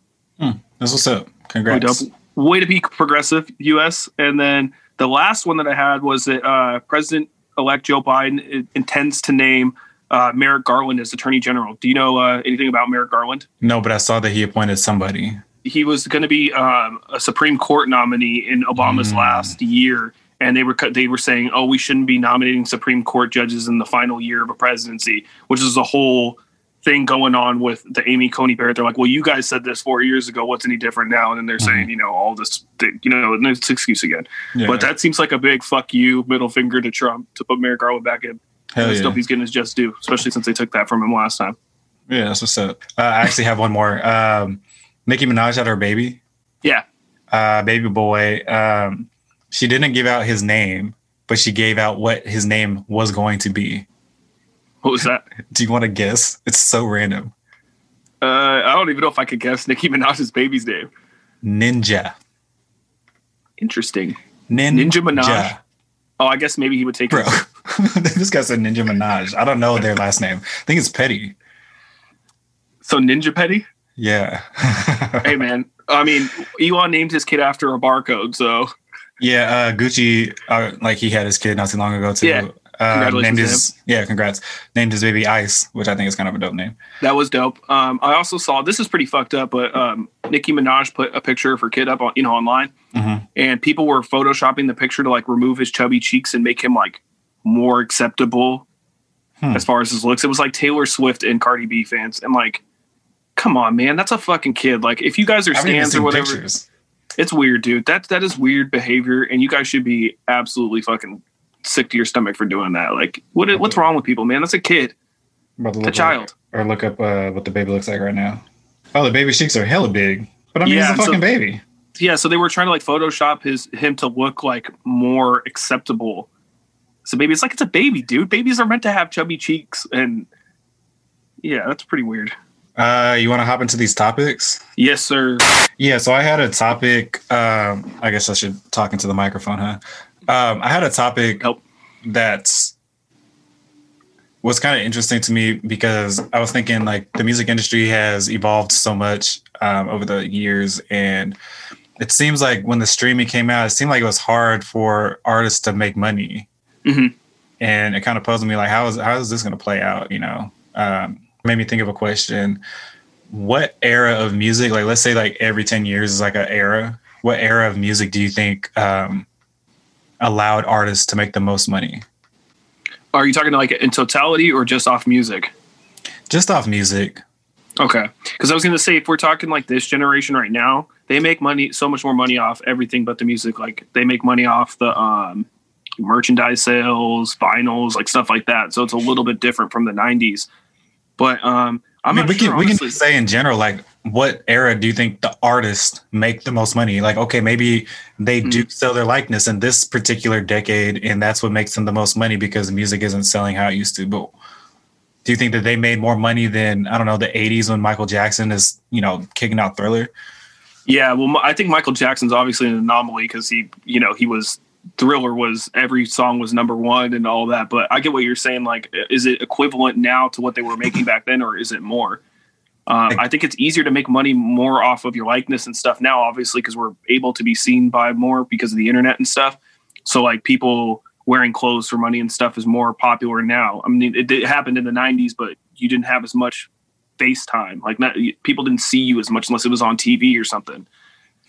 That's what's up. Congrats. Way to be progressive, US. And then the last one that I had was that uh, President-elect Joe Biden intends to name uh, Merrick Garland as Attorney General. Do you know uh, anything about Merrick Garland? No, but I saw that he appointed somebody. he was going to be um, a Supreme Court nominee in Obama's Mm. last year, and they were they were saying, "Oh, we shouldn't be nominating Supreme Court judges in the final year of a presidency," which is a whole thing going on with the Amy Coney Barrett. They're like, "Well, you guys said this four years ago. What's any different now?" And then they're saying, you know, all this, thing, you know, it's an excuse again. Yeah. But that seems like a big fuck you, middle finger to Trump to put Merrick Garland back in. Hell I yeah. he's getting his just due, especially since they took that from him last time. Yeah, that's what's up. Uh, I actually have one more. Um, Nicki Minaj had her baby, Yeah, uh, baby boy. Um, she didn't give out his name, but she gave out what his name was going to be. What was that? Do you want to guess? It's so random. Uh, I don't even know if I could guess Nicki Minaj's baby's name. Ninja. Interesting. Nin- Ninja Minaj? Oh, I guess maybe he would take Bro, it. this guy said Ninja Minaj. I don't know their last name. I think it's Petty. So Ninja Petty? Yeah. Hey man. I mean, Elon named his kid after a barcode, so yeah, uh, Gucci, uh, like he had his kid not too long ago too. Yeah. Uh, Congratulations named his yeah, congrats. Named his baby Ice, which I think is kind of a dope name. that was dope. Um, I also saw this is pretty fucked up, but um, Nicki Minaj put a picture of her kid up on you know online, Mhm. and people were photoshopping the picture to like remove his chubby cheeks and make him like more acceptable Hmm. as far as his looks. It was like Taylor Swift and Cardi B fans, and like, come on, man, that's a fucking kid. Like, if you guys are stands or whatever, pictures. it's weird, dude. That that is weird behavior, and you guys should be absolutely fucking sick to your stomach for doing that. Like, what what's wrong with people, man? That's a kid, a child. up- or look up uh, what the baby looks like right now. Oh, the baby cheeks are hella big. But I mean, Yeah, he's a so- fucking baby. yeah so they were trying to like photoshop his him to look like more acceptable so baby it's like it's a baby dude babies are meant to have chubby cheeks and yeah that's pretty weird Uh, you want to hop into these topics? yes sir Yeah, so I had a topic. Um, I guess I should talk into the microphone, huh? Um, I had a topic Nope. that's was kind of interesting to me because I was thinking like the music industry has evolved so much um, over the years, and it seems like when the streaming came out, it seemed like it was hard for artists to make money, Mhm. and it kind of puzzled me like how is how is this going to play out? You know, um, made me think of a question. What era of music like let's say like every 10 years is like an era. What era of music do you think um allowed artists to make the most money? Are you talking like in totality or just off music? Just off music. Okay. Because i was going to say if we're talking like this generation right now they make money so much more money off everything but the music. Like they make money off the um merchandise sales vinyls like stuff like that. So it's a little bit different from the 90s but um i'm i mean we sure, can we can say in general like what era do you think the artists make the most money? Like okay maybe they Hmm. do sell their likeness in this particular decade and that's what makes them the most money because music isn't selling how it used to. But do you think that they made more money than i don't know the 80s when michael jackson is you know kicking out thriller? Yeah, well, I think Michael Jackson's obviously an anomaly because he, you know, he was Thriller was every song was number one and all that. But I get what you're saying. Like, is it equivalent now to what they were making back then, or is it more? Um, I think it's easier to make money more off of your likeness and stuff now, obviously, because we're able to be seen by more because of the internet and stuff. So, like, people wearing clothes for money and stuff is more popular now. I mean, it, it happened in the '90s, but you didn't have as much FaceTime. Like, not, people didn't see you as much unless it was on TV or something.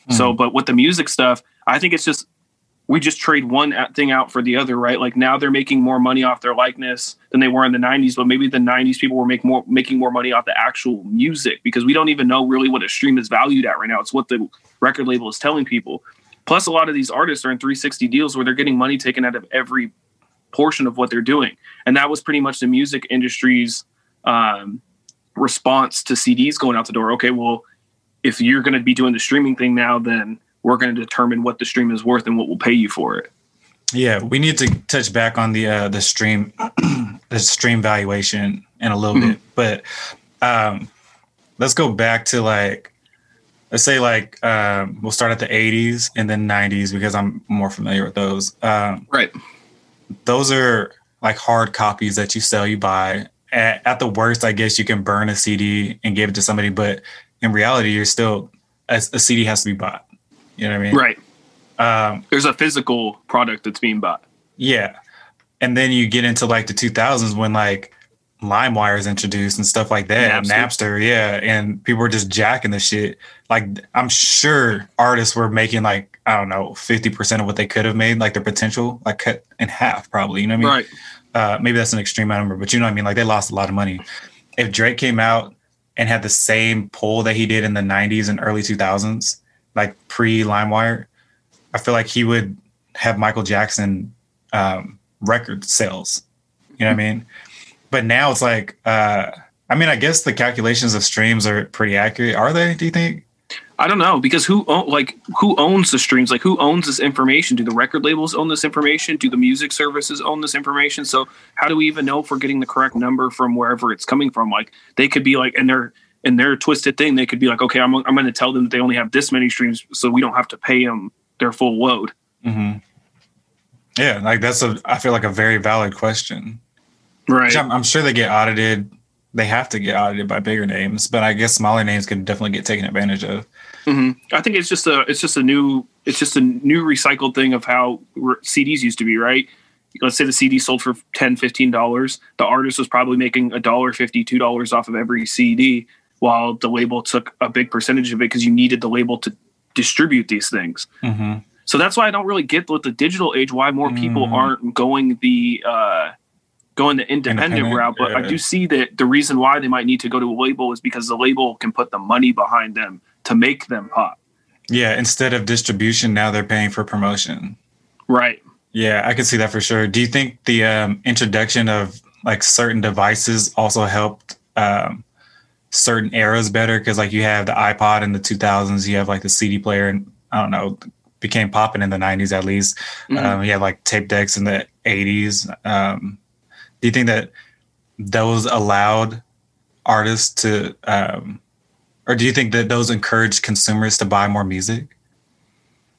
So, but with the music stuff, I think it's just we just trade one thing out for the other, right? Like now they're making more money off their likeness than they were in the '90s, but maybe the '90s people were make more making more money off the actual music because we don't even know really what a stream is valued at right now. It's what the record label is telling people. Plus, a lot of these artists are in 360 deals where they're getting money taken out of every portion of what they're doing, and that was pretty much the music industry's um, response to CDs going out the door. Okay, well, if you're going to be doing the streaming thing now, then we're going to determine what the stream is worth and what we'll pay you for it. Yeah, we need to touch back on the uh, the stream the stream valuation in a little Mhm. bit, but um, let's go back to like let's say like um, we'll start at the 80s and then 90s because I'm more familiar with those. Um, Right. those are like hard copies that you sell, you buy. At, at the worst, I guess you can burn a CD and give it to somebody, but in reality, you're still a, a CD has to be bought. You know what I mean? Right. Um, There's a physical product that's being bought. Yeah. And then you get into like the 2000s when like LimeWire is introduced and stuff like that. Napster. Napster. yeah. And people were just jacking the shit. Like, I'm sure artists were making like, I don't know, 50% of what they could have made, like their potential, like cut in half, probably. You know what I mean? Right. Uh, maybe that's an extreme number, but you know what I mean? Like, they lost a lot of money. If Drake came out and had the same pull that he did in the 90s and early 2000s, like pre LimeWire, I feel like he would have Michael Jackson um, record sales. You know what I mean? But now it's like, uh, I mean, I guess the calculations of streams are pretty accurate. Are they? Do you think? I don't know because who like who owns the streams? Like who owns this information? Do the record labels own this information? Do the music services own this information? So how do we even know if we're getting the correct number from wherever it's coming from? Like they could be like, and they're in their twisted thing, they could be like, okay, I'm I'm going to tell them that they only have this many streams, so we don't have to pay them their full load. Mm-hmm. Yeah, like that's a I feel like a very valid question. Right. I'm, I'm sure they get audited. They have to get audited by bigger names, but I guess smaller names can definitely get taken advantage of. Mm-hmm. I think it's just a it's just a new it's just a new recycled thing of how CDs used to be, right? Let's say the CD sold for 10 dollars. The artist was probably making a dollar fifty, two dollars off of every CD, while the label took a big percentage of it because you needed the label to distribute these things. Mm-hmm. So that's why I don't really get with the digital age why more people Mm. aren't going the uh, going the independent, Independent, route. But I do see that the reason why they might need to go to a label is because the label can put the money behind them to make them pop. Yeah, instead of distribution, now they're paying for promotion. Right. Yeah, I can see that for sure. Do you think the um, introduction of like certain devices also helped um, certain eras better? Because like you have the iPod in the 2000s, you have like the CD player, and I don't know, became popping in the 90s at least. Mhm. Um, you have like tape decks in the 80s. Um, do you think that those allowed artists to, um, or do you think that those encouraged consumers to buy more music?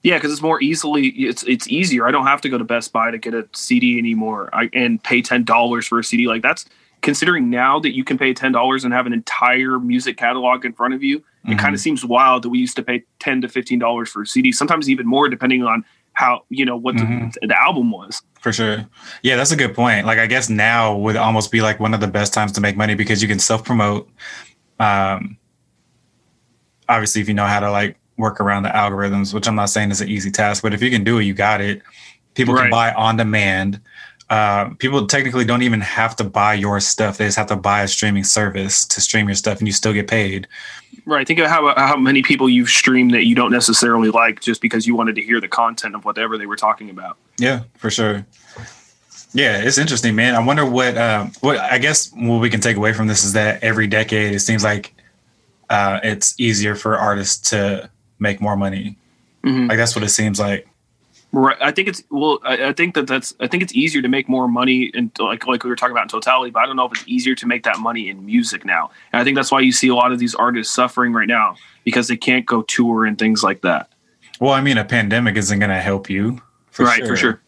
Yeah, because it's more easily it's it's easier. I don't have to go to Best Buy to get a CD anymore. I and pay ten dollars for a CD. Like that's considering now that you can pay ten dollars and have an entire music catalog in front of you. It Mhm. kind of seems wild that we used to pay ten to fifteen dollars for a CD. Sometimes even more, depending on how you know what Mhm. the, the album was. For sure. Yeah, that's a good point. Like I guess now would almost be like one of the best times to make money because you can self promote. Um obviously if you know how to like work around the algorithms, which I'm not saying is an easy task, but if you can do it, you got it. People can buy on demand. Uh, people technically don't even have to buy your stuff. They just have to buy a streaming service to stream your stuff and you still get paid. Right. Think of how how many people you've streamed that you don't necessarily like just because you wanted to hear the content of whatever they were talking about. Yeah, for sure. Yeah, it's interesting, man. I wonder what um, what I guess what we can take away from this is that every decade it seems like uh, it's easier for artists to make more money. Mhm. Like that's what it seems like. Right. I think it's well. I, I think that that's. I think it's easier to make more money and like like we were talking about in totality. But I don't know if it's easier to make that money in music now. And I think that's why you see a lot of these artists suffering right now because they can't go tour and things like that. Well, I mean, a pandemic isn't going to help you. right. For sure.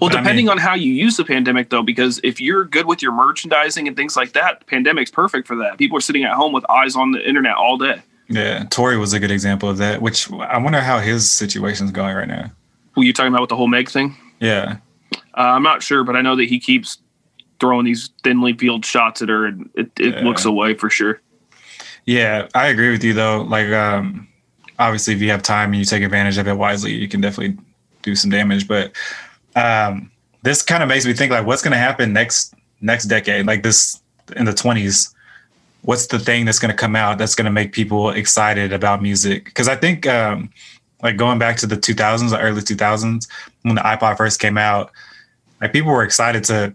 Well, But I depending mean- on how you use the pandemic, though, because if you're good with your merchandising and things like that, pandemic's perfect for that. People are sitting at home with eyes on the internet all day. Yeah, Tory was a good example of that. Which I wonder how his situation's going right now. You talking about with the whole Meg thing? Yeah, Uh, I'm not sure, but I know that he keeps throwing these thinly veiled shots at her, and it, it Yeah. looks away for sure. yeah, I agree with you though. Like, um, obviously, if you have time and you take advantage of it wisely, you can definitely do some damage. But um, this kind of makes me think like, what's going to happen next next decade? Like this in the twenties, what's the thing that's going to come out that's going to make people excited about music? Because I think, um, like going back to the 2000s, the early 2000s, when the iPod first came out, like people were excited to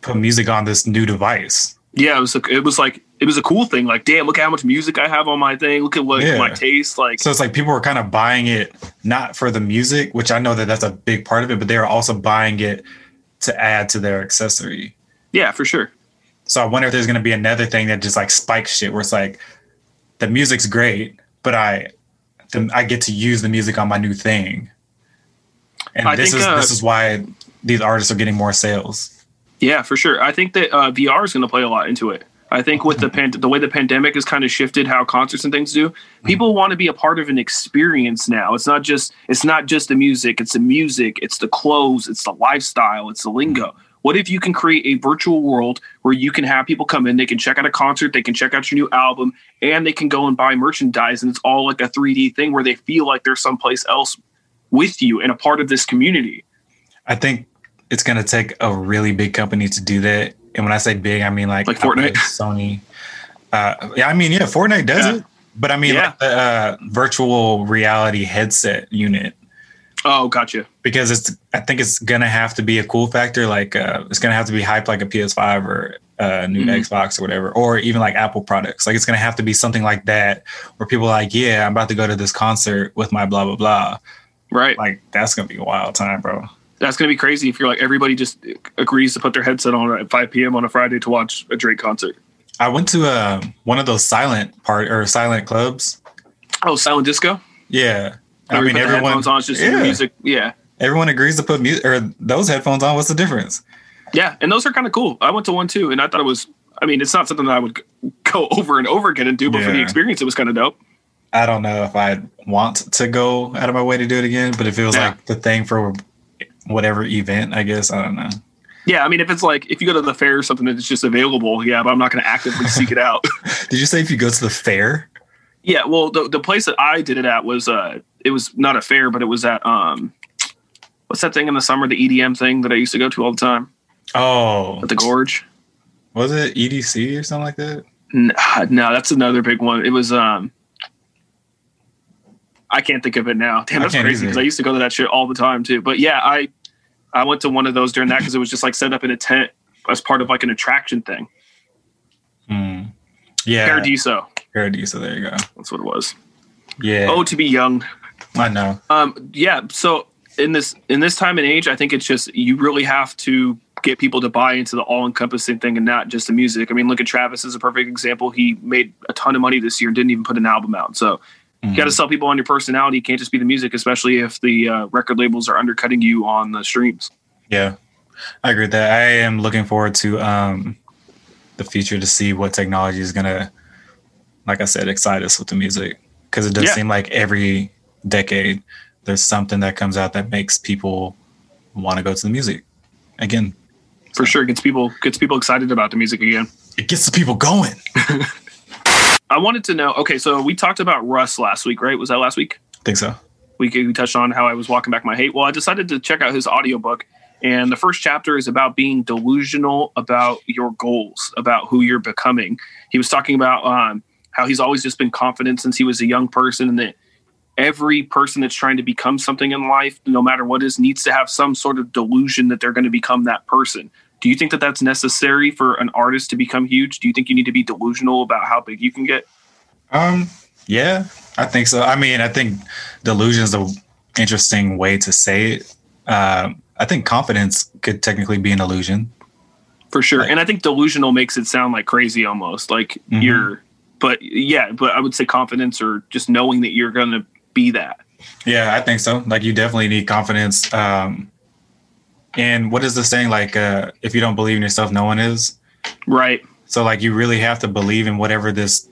put music on this new device. Yeah, it was. A, it was like it was a cool thing. Like, damn, look how much music I have on my thing. Look at what Yeah. my taste. Like, So it's like people were kind of buying it not for the music, which I know that that's a big part of it, but they were also buying it to add to their accessory. yeah, for sure. So I wonder if there's going to be another thing that just like spikes shit, where it's like the music's great, but I the, I get to use the music on my new thing, and I this think, is uh, this is why these artists are getting more sales. Yeah, for sure. I think that uh, VR is going to play a lot into it. I think with the pan- the way the pandemic has kind of shifted how concerts and things do, people want to be a part of an experience now. It's not just it's not just the music. It's the music. It's the clothes. It's the lifestyle. It's the lingo. What if you can create a virtual world where you can have people come in, they can check out a concert, they can check out your new album, and they can go and buy merchandise, and it's all like a 3D thing where they feel like they're someplace else with you and a part of this community. I think it's going to take a really big company to do that. And when I say big, I mean like Like Fortnite? Sony. Uh, yeah, I mean, yeah, Fortnite does Yeah. it, but I mean, Yeah. like the uh, virtual reality headset unit Oh, gotcha. because it's. I think it's gonna have to be a cool factor. Like uh, it's gonna have to be hyped like a PS5 or uh, new Mhm. Xbox or whatever, or even like Apple products. Like it's gonna have to be something like that where people are like, yeah, I'm about to go to this concert with my blah blah blah. Right. Like that's gonna be a wild time, bro. That's going to be crazy if you're like everybody just agrees to put their headset on at 5 p.m. on a Friday to watch a Drake concert. I went to uh, one of those silent part or silent clubs. Oh, silent disco. Yeah, I mean everyone. on, just yeah. music. Yeah, Everyone agrees to put music or those headphones on. What's the difference? yeah, and those are kind of cool. I went to one too, and I thought it was. I mean, it's not something that I would go over and over again and do, but for the experience, it was kind of dope. I don't know if I'd want to go out of my way to do it again, but if it was Yeah. like the thing for whatever event, I guess I don't know. Yeah, I mean, if it's like if you go to the fair or something that's just available, yeah, but I'm not going to actively seek it out. Did you say if you go to the fair? Yeah, well, the the place that I did it at was uh, it was not a fair, but it was at um, what's that thing in the summer, the EDM thing that I used to go to all the time Oh, at the Gorge. was it EDC or something like that? N- No, that's another big one. It was um, I can't think of it now. Damn, that's crazy because I used to go to that shit all the time too. But yeah, I I went to one of those during that because it was just like set up in a tent as part of like an attraction thing. Hmm. Yeah, Paradiso, Paradiso. There you go. that's what it was. Yeah. Oh, to be young. I know. Um, yeah. So in this in this time and age, I think it's just you really have to get people to buy into the all encompassing thing and not just the music. I mean, look at Travis as a perfect example. He made a ton of money this year and didn't even put an album out. So you got to sell people on your personality. You can't just be the music, especially if the uh, record labels are undercutting you on the streams. Yeah, I agree with that. I am looking forward to um, the future to see what technology is gonna, like I said, excite us with the music because it does Yeah. seem like every decade there's something that comes out that makes people want to go to the music again. For sure, gets people gets people excited about the music again. It gets the people going. I wanted to know. Okay, so we talked about Russ last week, right? Was that last week? I think so. we, we touched on how I was walking back my hate. Well, I decided to check out his audiobook. And the first chapter is about being delusional about your goals, about who you're becoming. He was talking about um, how he's always just been confident since he was a young person, and that every person that's trying to become something in life, no matter what is, needs to have some sort of delusion that they're going to become that person. Do you think that that's necessary for an artist to become huge? Do you think you need to be delusional about how big you can get? Um, yeah, I think so. I mean, I think delusion is an interesting way to say it. Um, I think confidence could technically be an illusion. for sure Like- and i think delusional makes it sound like crazy almost like Mhm. you're but yeah but i would say confidence or just knowing that you're gonna be that Yeah, I think so. Like you definitely need confidence. Um, and what is the saying? Like, uh, if you don't believe in yourself, no one is. right So like you really have to believe in whatever this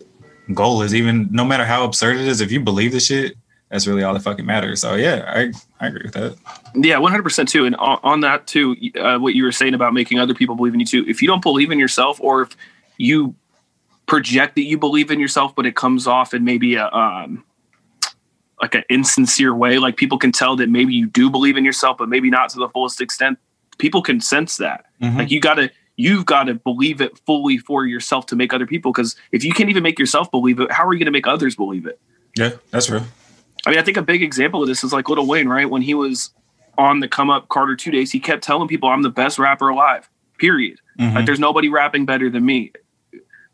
goal is, even no matter how absurd it is. If you believe the shit, that's really all that fucking matters. So yeah, I I agree with that. yeah 100% too and on, on that too uh, what you were saying about making other people believe in you too if you don't believe in yourself or if you project that you believe in yourself but it comes off in maybe a um like an insincere way like people can tell that maybe you do believe in yourself but maybe not to the fullest extent people can sense that Mhm. Like you gotta you've got to believe it fully for yourself to make other people because if you can't even make yourself believe it, how are you going to make others believe it? Yeah, that's real. I mean, I think a big example of this is like Lil Wayne, right? When he was on the come up Carter two days, he kept telling people, "I'm the best rapper alive." Period. Mhm. Like there's nobody rapping better than me.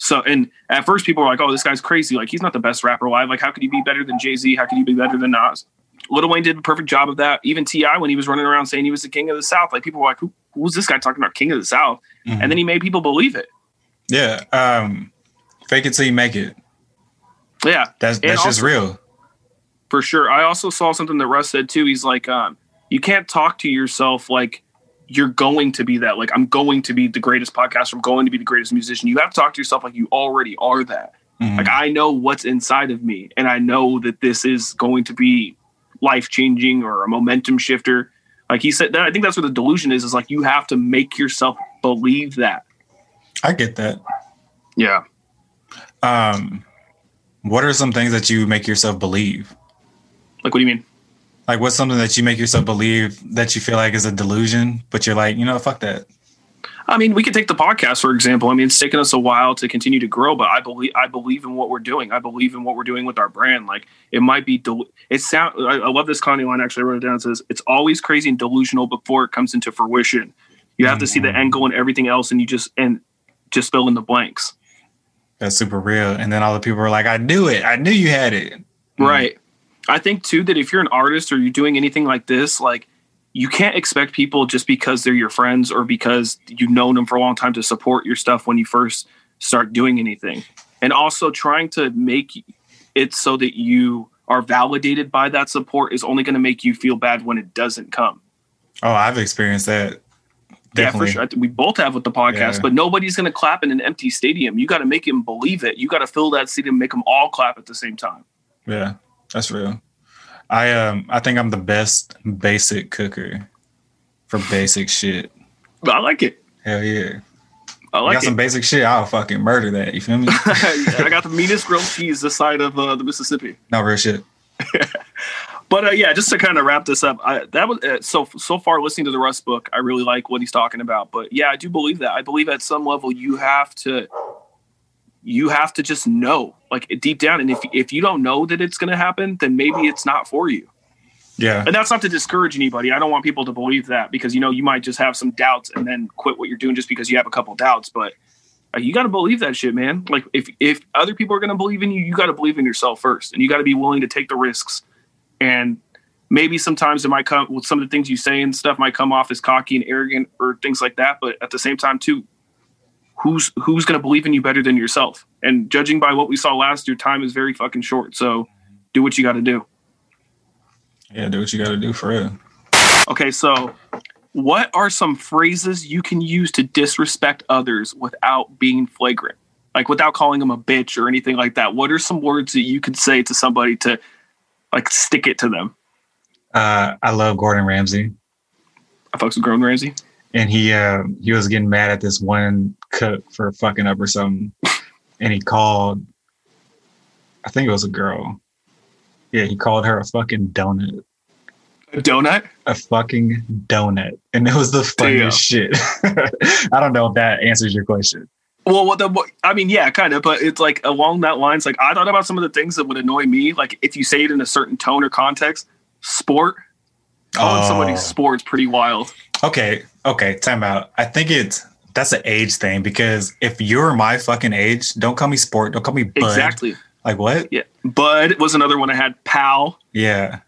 So, and at first people were like, "Oh, this guy's crazy. Like he's not the best rapper alive. Like how could he be better than Jay Z? How could he be better than Nas?" Lil Wayne did a perfect job of that. Even T.I., when he was running around saying he was the king of the South, like people were like, "Who, who's this guy talking about king of the South?" Mhm. And then he made people believe it. Yeah. Um, fake it till you make it. Yeah, That's that's just real. for sure. I also saw something that Russ said too. He's like, um, you can't talk to yourself like you're going to be that. Like, I'm going to be the greatest podcaster. I'm going to be the greatest musician. You have to talk to yourself like you already are that. Mhm. Like, I know what's inside of me, and I know that this is going to be life changing or a momentum shifter. Like he said, that, I think that's where the delusion is. Is like you have to make yourself believe that. I get that. Yeah. Um, what are some things that you make yourself believe? Like, what do you mean? Like, what's something that you make yourself believe that you feel like is a delusion, but you're like, you know, fuck that. I mean, we could take the podcast for example. I mean, it's taken us a while to continue to grow, but I believe I believe in what we're doing. I believe in what we're doing with our brand. Like it might be, del- it sound. I, I love this Connie line. Actually, I wrote it down. It says it's always crazy and delusional before it comes into fruition. You have to see the mm-hmm. end goal and everything else, and you just and just fill in the blanks. That's super real. And then all the people were like, I knew it. I knew you had it. Right. I think too that if you're an artist or you're doing anything like this, like you can't expect people just because they're your friends or because you've known them for a long time to support your stuff when you first start doing anything. And also trying to make it so that you are validated by that support is only going to make you feel bad when it doesn't come. Oh, I've experienced that. Definitely. Yeah, for sure. We both have with the podcast, Yeah. but nobody's going to clap in an empty stadium. You got to make them believe it. You got to fill that stadium, make them all clap at the same time. Yeah, that's real. I um I think I'm the best basic cooker for basic shit. But I like it. Hell yeah. I like got it. some basic shit, I'll fucking murder that. You feel me? I got the meanest grilled cheese this side of uh, the Mississippi. no real shit. But uh, yeah, just to kind of wrap this up, I, that was uh, so so far listening to the Russ book. I really like what he's talking about. But yeah, I do believe that. I believe at some level you have to you have to just know, like deep down. And if if you don't know that it's going to happen, then maybe it's not for you. Yeah. And that's not to discourage anybody. I don't want people to believe that because you know you might just have some doubts and then quit what you're doing just because you have a couple doubts. But uh, you got to believe that shit, man. Like if if other people are going to believe in you, you got to believe in yourself first, and you got to be willing to take the risks. And maybe sometimes it might come with some of the things you say and stuff might come off as cocky and arrogant or things like that. But at the same time, too, who's who's going to believe in you better than yourself? And judging by what we saw last year, time is very fucking short. So do what you got to do. Yeah, do what you gotta do for real. Okay, so what are some phrases you can use to disrespect others without being flagrant? Like without calling them a bitch or anything like that. What are some words that you could say to somebody to like stick it to them? Uh I love Gordon Ramsay. I fucks with Gordon Ramsay. And he uh he was getting mad at this one cook for fucking up or something and he called i think it was a girl yeah he called her a fucking donut A donut? a fucking donut and it was the funniest shit i don't know if that answers your question Well, what the I mean, yeah, kind of, but it's like along that lines. Like I thought about some of the things that would annoy me. Like if you say it in a certain tone or context, sport. Calling somebody Oh. sport's pretty wild. okay okay time out i think it's that's an age thing because if you're my fucking age don't call me sport don't call me bud Exactly. like what Yeah. Bud was another one I had. Pal. yeah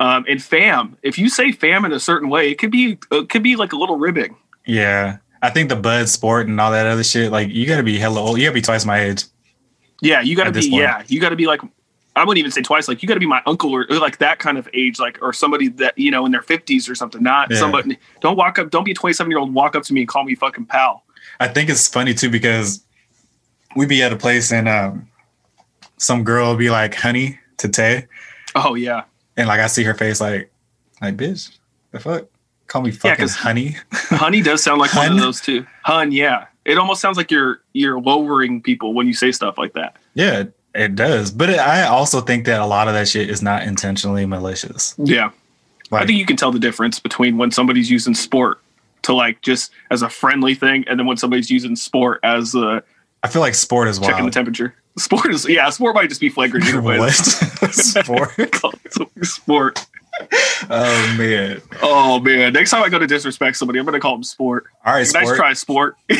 Um, and fam, if you say fam in a certain way, it could be it could be like a little ribbing. yeah i think the bud sport and all that other shit like you gotta be hella old you gotta be twice my age Yeah, you got to be. Yeah, you got to be like. I wouldn't even say twice. Like you got to be my uncle or, or like that kind of age, like or somebody that you know in their fifties or something. Not Yeah. somebody. Don't walk up. Don't be a twenty-seven year old. Walk up to me and call me fucking pal. I think it's funny too because we'd be at a place and um, some girl be like, "Honey," to Tay, Oh yeah, and like I see her face, like, like bitch, the fuck, call me fucking 'cause- honey. honey does sound like one of those too. Hun, yeah. It almost sounds like you're you're lowering people when you say stuff like that. yeah, it does. But it, I also think that a lot of that shit is not intentionally malicious. Yeah, Like, I think you can tell the difference between when somebody's using sport to like just as a friendly thing, and then when somebody's using sport as a I feel like sport is checking the temperature. Sport is yeah, sport might just be flagrant either way. what sport? Call it something sport. Oh man! Oh man, next time I go to disrespect somebody, I'm gonna call them sport. All right, Nice sport. try, sport. Yeah,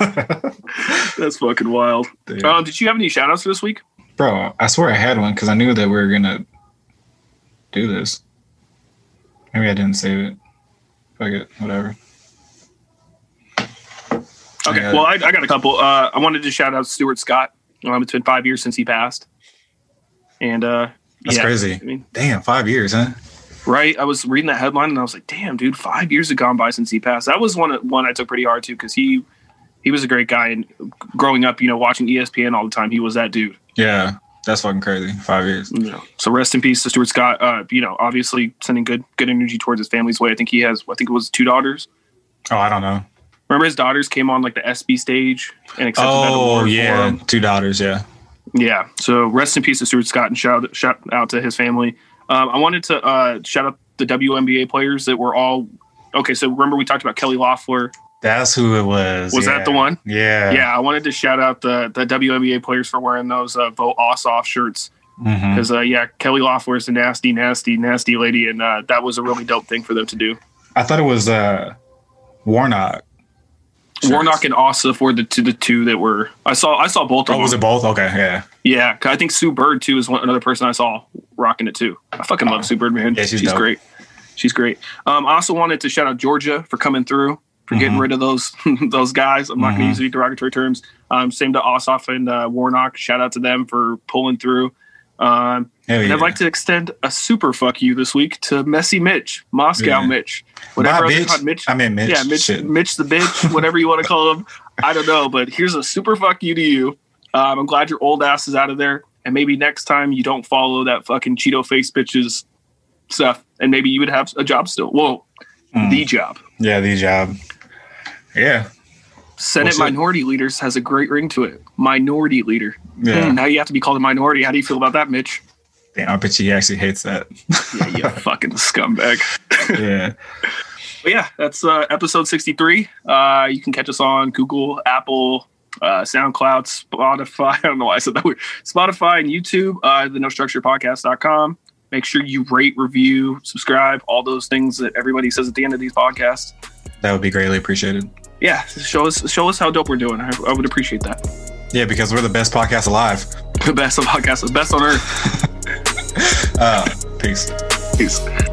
Yeah. that's fucking wild. Um, did you have any shout outs for this week? Bro, I swear I had one because I knew that we were gonna do this. Maybe I didn't save it. Fuck it, whatever. Okay, Yeah. well, I, I got a couple. Uh, I wanted to shout out Stuart Scott. Um, it's been five years since he passed, and uh, That's yeah, crazy. I mean, Damn, five years, huh? right? I was reading that headline and I was like, "Damn, dude, five years have gone by since he passed." That was one one I took pretty hard too because he he was a great guy, and growing up, you know, watching ESPN all the time, he was that dude. Yeah, that's fucking crazy. Five years. Know, so rest in peace to Stuart Scott. Uh, you know, obviously sending good good energy towards his family's way. I think he has. I think it was two daughters. Oh, I don't know. Remember his daughters came on like the ESPY stage and accepted that Oh, award for yeah, two daughters. Yeah. Yeah. So rest in peace to Stuart Scott and shout shout out to his family. Um, I wanted to uh, shout out the WNBA players that were all okay. So remember we talked about Kelly Loeffler. That's who it was. Was yeah. that the one? Yeah. Yeah, I wanted to shout out the the WNBA players for wearing those uh, vote Ossoff shirts because uh, yeah, Kelly Loeffler is a nasty, nasty, nasty lady, and uh, that was a really dope thing for them to do. I thought it was uh, Warnock. Sure Warnock and Ossoff were the two, the two that were. I saw I saw both of Oh, was it both? Okay, yeah. yeah. I think Sue Bird too is one, another person I saw rocking it too. I fucking love Sue Bird, man. Yeah, she's dope. great. She's great. Um, I also wanted to shout out Georgia for coming through, for getting Mhm. rid of those those guys. I'm not going to use any derogatory terms. Um, same to Ossoff and uh, Warnock. Shout out to them for pulling through. Um, and yeah. I'd like to extend a super fuck you this week to Messy Mitch, Moscow Yeah. Mitch, whatever other bitch. Mitch. I mean, Mitch. yeah, Mitch, Shit. Mitch the bitch, whatever you want to call him. I don't know, but here's a super fuck you to you. Um, I'm glad your old ass is out of there, and maybe next time you don't follow that fucking Cheeto face bitches stuff, and maybe you would have a job still. Whoa, Mm. the job. Yeah, the job. Yeah. Senate What's it? minority leaders has a great ring to it. Minority leader. Yeah. Now you have to be called a minority. How do you feel about that, Mitch? Damn, I bet he actually hates that. Yeah, you fucking scumbag. yeah. But yeah, that's uh, episode 63. Uh, you can catch us on Google, Apple, uh, SoundCloud, Spotify. I don't know why I said that weird. Spotify and YouTube, uh, the no structure podcast.com. Make sure you rate, review, subscribe, all those things that everybody says at the end of these podcasts. That would be greatly appreciated. Yeah, show us show us how dope we're doing. I, I would appreciate that. Yeah, because we're the best podcast alive. The best of podcasts, the best on earth. Uh, peace. Peace.